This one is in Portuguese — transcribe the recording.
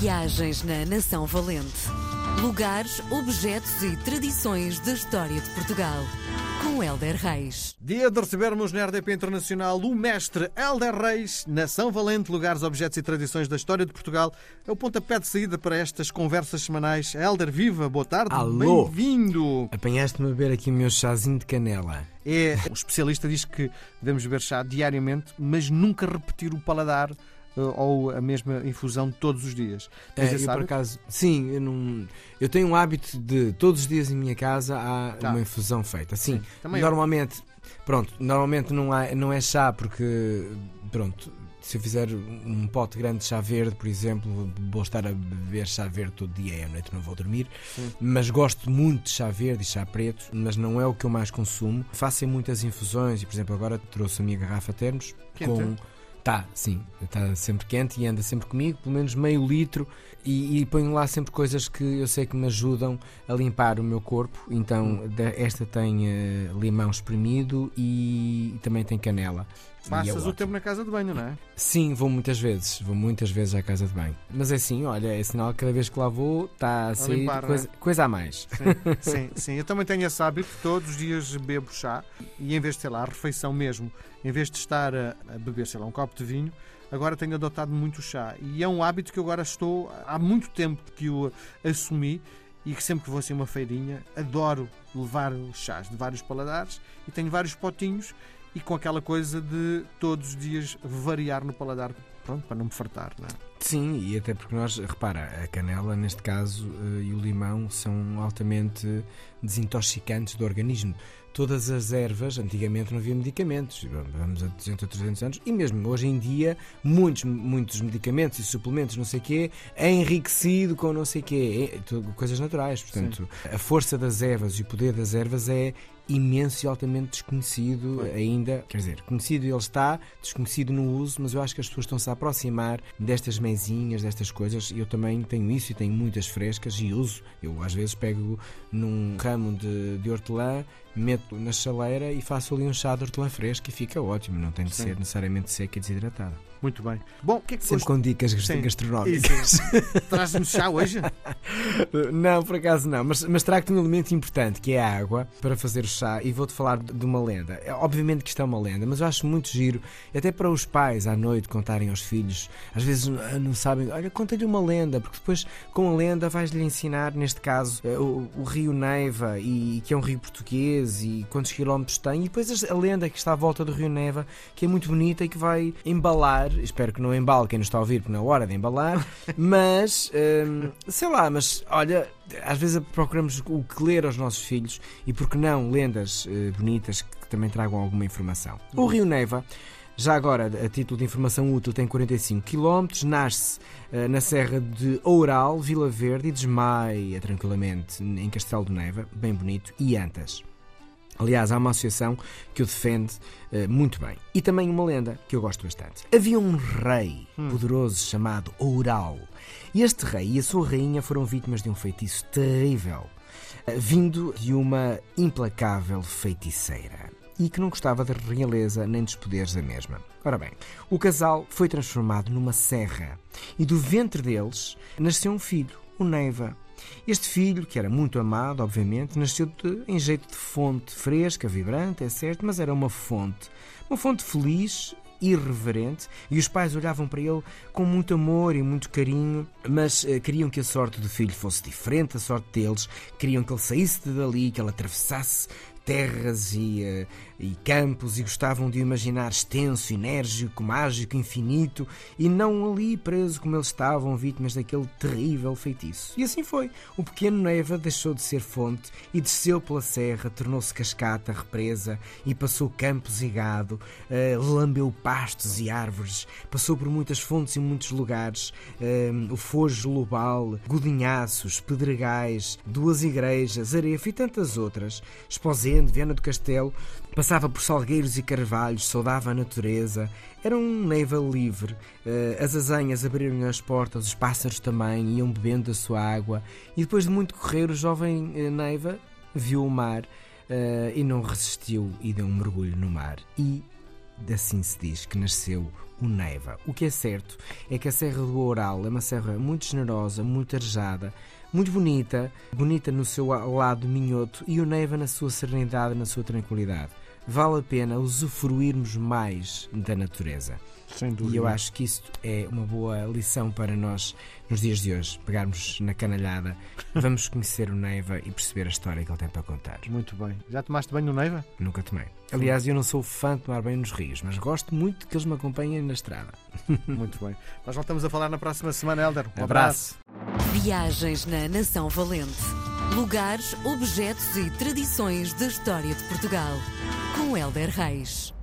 Viagens na Nação Valente. Lugares, objetos e tradições da história de Portugal. Com Helder Reis. Dia de recebermos na RDP Internacional o mestre Helder Reis, Nação Valente, lugares, objetos e tradições da história de Portugal. É o pontapé de saída para estas conversas semanais. Helder, viva, boa tarde, Alô. bem-vindo. Apanhaste-me a beber aqui o meu chazinho de canela. É, o especialista diz que devemos beber chá diariamente, mas nunca repetir o paladar ou a mesma infusão todos os dias. Tens É, eu, por acaso, sim, eu, não, eu tenho um hábito de todos os dias em minha casa há Tá. uma infusão feita. Sim, eu. normalmente, pronto, normalmente não, há, não é chá porque, pronto, se eu fizer um pote grande de chá verde, por exemplo, vou estar a beber chá verde todo dia e à noite não vou dormir. Sim. Mas gosto muito de chá verde e chá preto, mas não é o que eu mais consumo. Faço em muitas infusões e, por exemplo, agora trouxe a minha garrafa termos Quente? com. Tá, sim, está sempre quente e anda sempre comigo, pelo menos meio litro, e, e ponho lá sempre coisas que eu sei que me ajudam a limpar o meu corpo. Então, da- esta tem eh, limão espremido e, também tem canela. E é Passas o tempo na casa de banho, não é? Sim, vou muitas vezes, vou muitas vezes à casa de banho. Mas é assim, olha, é sinal que cada vez que lá vou está a sair limpar, é? coisa, coisa a mais. Sim, sim, sim. Eu também tenho esse hábito, todos os dias bebo chá e em vez de, sei lá, a refeição mesmo, em vez de estar a, a beber, sei lá, um copo de vinho, agora tenho adotado muito chá. E é um hábito que eu agora estou, há muito tempo que o assumi e que sempre que vou assim uma feirinha, adoro levar os chás de vários paladares e tenho vários potinhos e com aquela coisa de todos os dias variar no paladar, pronto, para não me fartar, não é? Sim, e até porque nós, repara, a canela neste caso eh, e o limão são altamente desintoxicantes do organismo. Todas as ervas, antigamente não havia medicamentos, vamos a 200 ou 300 anos, e mesmo hoje em dia, muitos, muitos medicamentos e suplementos, não sei o quê, é enriquecido com não sei o quê, é, tudo coisas naturais. Portanto, a força das ervas e o poder das ervas é imenso e altamente desconhecido ainda. Quer dizer, conhecido ele está, desconhecido no uso, mas eu acho que as pessoas estão-se a aproximar destas mesinhas, destas coisas. Eu também tenho isso e tenho muitas frescas e uso. Eu às vezes pego num ramo de, de hortelã, meto na chaleira e faço ali um chá de hortelã fresca e fica ótimo. Não tem de Sim. ser necessariamente seca e desidratada. Muito bem. Bom, o que é que Sempre foste? com dicas Sim. gastronómicas. Traz-me chá hoje? Não, por acaso não, mas, mas trago-te um elemento importante que é a água para fazer o chá e vou-te falar de uma lenda. É, Obviamente que isto é uma lenda, mas eu acho muito giro, até para os pais à noite contarem aos filhos. Às vezes não não sabem, olha, conta-lhe uma lenda, porque depois com a lenda vais-lhe ensinar, neste caso, eh, o, o rio Neiva, e, que é um rio português e quantos quilómetros tem, e depois a lenda que está à volta do rio Neiva, que é muito bonita e que vai embalar, espero que não embale quem nos está a ouvir, porque não é hora de embalar, mas hum, sei lá, mas olha, às vezes procuramos o que ler aos nossos filhos e porque não lendas eh, bonitas que também tragam alguma informação. O Rio Neiva, já agora a título de informação útil, tem 45 km, nasce eh, na Serra de Oural, Vila Verde e desmaia tranquilamente em Castelo de Neiva, bem bonito, e Antas. Aliás, há uma associação que o defende eh, muito bem. E também uma lenda que eu gosto bastante. Havia um rei poderoso chamado Oural. E este rei e a sua rainha foram vítimas de um feitiço terrível, eh, vindo de uma implacável feiticeira. E que não gostava da realeza nem dos poderes da mesma. Ora bem, o casal foi transformado numa serra e do ventre deles nasceu um filho, o Neiva. Este filho, que era muito amado, obviamente, nasceu de- em jeito de fonte fresca, vibrante, é certo, mas era uma fonte. Uma fonte feliz, irreverente, e os pais olhavam para ele com muito amor e muito carinho, mas eh, queriam que a sorte do filho fosse diferente da sorte deles, queriam que ele saísse de dali, que ele atravessasse terras e, eh, e campos e gostavam de imaginar extenso, enérgico, mágico, infinito e não ali preso como eles estavam, vítimas daquele terrível feitiço. E assim foi. O pequeno Neiva deixou de ser fonte e desceu pela serra, tornou-se cascata, represa e passou campos e gado, eh, lambeu pastos e árvores, passou por muitas fontes e muitos lugares, eh, o Fojo Lobal, Godinhaços, Pedregais, duas igrejas, Arefa e tantas outras. Esposende, Viana do Castelo, passava por salgueiros e carvalhos, saudava a natureza. Era um Neiva livre. Eh, as azenhas abriram as portas, os pássaros também iam bebendo da sua água. E depois de muito correr, o jovem eh, Neiva viu o mar eh, e não resistiu e deu um mergulho no mar. E assim se diz que nasceu o Neiva. O que é certo é que a Serra do Oural é uma serra muito generosa, muito arejada, muito bonita, bonita no seu lado minhoto e o Neiva na sua serenidade, na sua tranquilidade. Vale a pena usufruirmos mais da natureza. Sem dúvida. E eu acho que isto é uma boa lição para nós nos dias de hoje. Pegarmos na canalhada, vamos conhecer o Neiva e perceber a história que ele tem para contar. Muito bem. Já tomaste banho no Neiva? Nunca tomei. Aliás, eu não sou fã de tomar banho nos rios, mas gosto muito que eles me acompanhem na estrada. Muito bem. Nós voltamos a falar na próxima semana, Helder. Um abraço. Viagens na Nação Valente. Lugares, objetos e tradições da história de Portugal. Com Helder Reis.